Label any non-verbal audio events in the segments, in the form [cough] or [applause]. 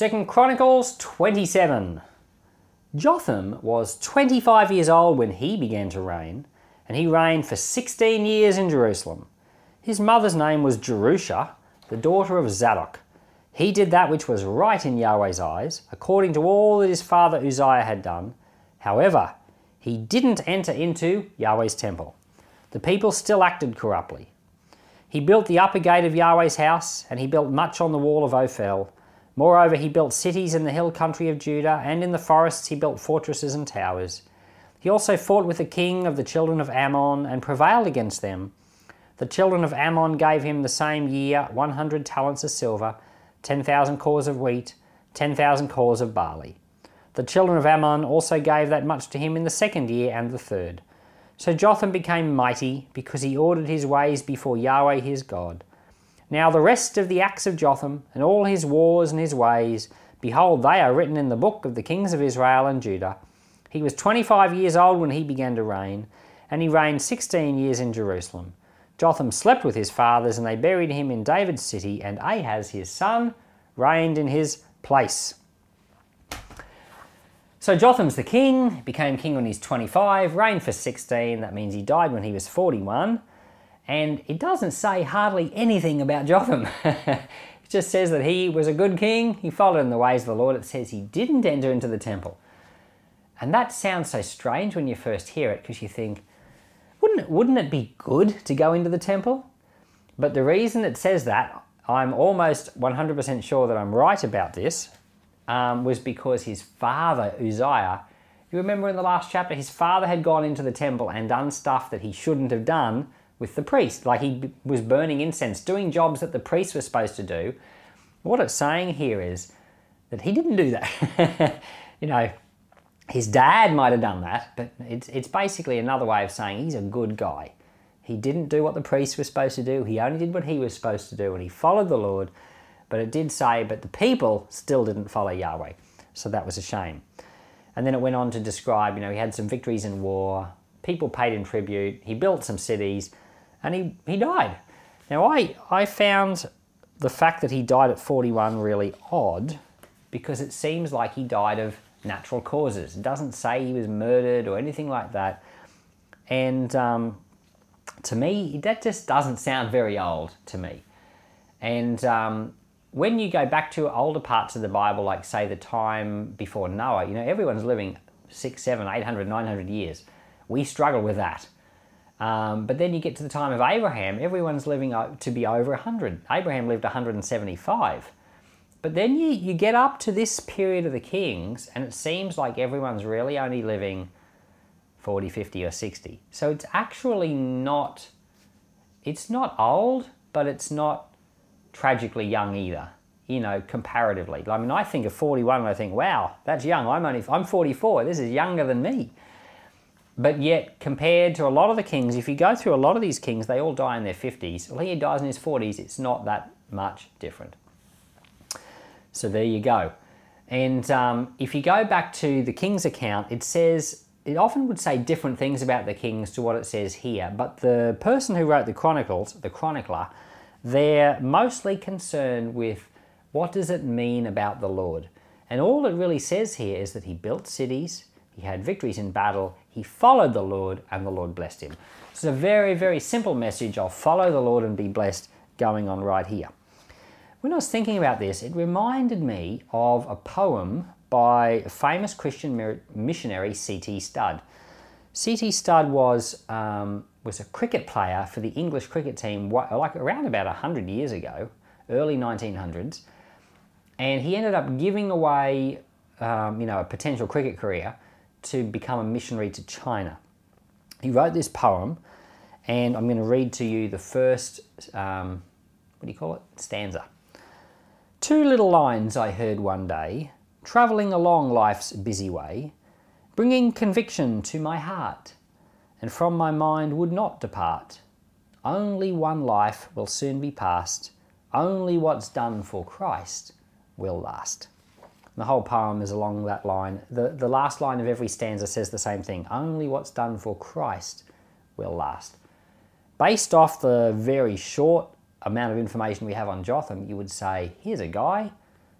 Second Chronicles 27. Jotham was 25 years old when he began to reign, and he reigned for 16 years in Jerusalem. His mother's name was Jerusha, the daughter of Zadok. He did that which was right in Yahweh's eyes, according to all that his father Uzziah had done. However, he didn't enter into Yahweh's temple. The people still acted corruptly. He built the upper gate of Yahweh's house, and he built much on the wall of Ophel. Moreover, he built cities in the hill country of Judah, and in the forests he built fortresses and towers. He also fought with the king of the children of Ammon and prevailed against them. The children of Ammon gave him the same year 100 talents of silver, 10,000 cors of wheat, 10,000 cors of barley. The children of Ammon also gave that much to him in the second year and the third. So Jotham became mighty because he ordered his ways before Yahweh his God. Now the rest of the acts of Jotham, and all his wars and his ways, behold, they are written in the book of the kings of Israel and Judah. He was 25 years old when he began to reign, and he reigned 16 years in Jerusalem. Jotham slept with his fathers, and they buried him in David's city, and Ahaz his son reigned in his place. So Jotham's the king, became king when he's 25, reigned for 16, that means he died when he was 41. And it doesn't say hardly anything about Jotham. [laughs] it just says that he was a good king, he followed in the ways of the Lord. It says he didn't enter into the temple. And that sounds so strange when you first hear it because you think, wouldn't it, wouldn't it be good to go into the temple? But the reason it says that, I'm almost 100% sure that I'm right about this, um, was because his father, Uzziah, you remember in the last chapter, his father had gone into the temple and done stuff that he shouldn't have done with the priest. Like he was burning incense, doing jobs that the priest was supposed to do. What it's saying here is that he didn't do that. [laughs] you know, his dad might have done that, but it's, it's basically another way of saying he's a good guy. He didn't do what the priest was supposed to do, he only did what he was supposed to do, and he followed the Lord. But it did say, but the people still didn't follow Yahweh. So that was a shame. And then it went on to describe, you know, he had some victories in war, people paid him tribute, he built some cities, and he, he died. Now, I, I found the fact that he died at 41 really odd because it seems like he died of natural causes. It doesn't say he was murdered or anything like that. And um, to me, that just doesn't sound very old to me. And um, when you go back to older parts of the Bible, like say the time before Noah, you know, everyone's living six, seven, eight hundred, nine hundred years. We struggle with that. Um, but then you get to the time of Abraham, everyone's living to be over 100. Abraham lived 175. But then you, you get up to this period of the kings, and it seems like everyone's really only living 40, 50, or 60. So it's actually not, it's not old, but it's not tragically young either, you know, comparatively. I mean, I think of 41 and I think, wow, that's young. I'm only, I'm 44. This is younger than me. But yet, compared to a lot of the kings, if you go through a lot of these kings, they all die in their 50s. Well, he dies in his 40s. It's not that much different. So there you go. And um, if you go back to the king's account, it says, it often would say different things about the kings to what it says here. But the person who wrote the Chronicles, the chronicler, they're mostly concerned with what does it mean about the Lord. And all it really says here is that he built cities, he had victories in battle, he followed the Lord, and the Lord blessed him. It's a very, very simple message of follow the Lord and be blessed going on right here. When I was thinking about this, it reminded me of a poem by famous Christian missionary C.T. Studd. C.T. Studd was, um, was a cricket player for the English cricket team like around about 100 years ago, early 1900s, and he ended up giving away um, you know, a potential cricket career to become a missionary to China. He wrote this poem, and I'm going to read to you the first, um, what do you call it? Stanza. Two little lines I heard one day, travelling along life's busy way, bringing conviction to my heart, and from my mind would not depart. Only one life will soon be past, only what's done for Christ will last. The whole poem is along that line. The, the last line of every stanza says the same thing only what's done for Christ will last. Based off the very short amount of information we have on Jotham, you would say here's a guy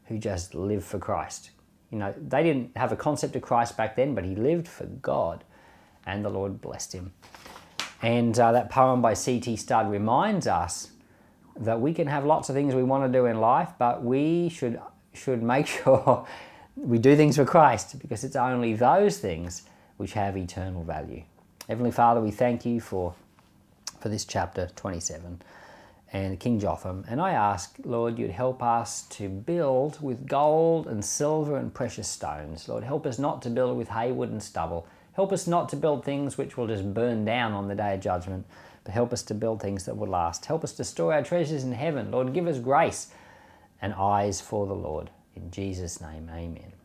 who just lived for Christ. You know, they didn't have a concept of Christ back then, but he lived for God, and the Lord blessed him. And uh, that poem by C.T. Studd reminds us that we can have lots of things we want to do in life, but we should should make [laughs] sure we do things for Christ because it's only those things which have eternal value. Heavenly Father, we thank you for for this chapter 27 and King Jotham. And I ask, Lord, you'd help us to build with gold and silver and precious stones. Lord, help us not to build with haywood and stubble. Help us not to build things which will just burn down on the day of judgment, but help us to build things that will last. Help us to store our treasures in heaven. Lord, give us grace and eyes for the Lord. In Jesus' name, amen.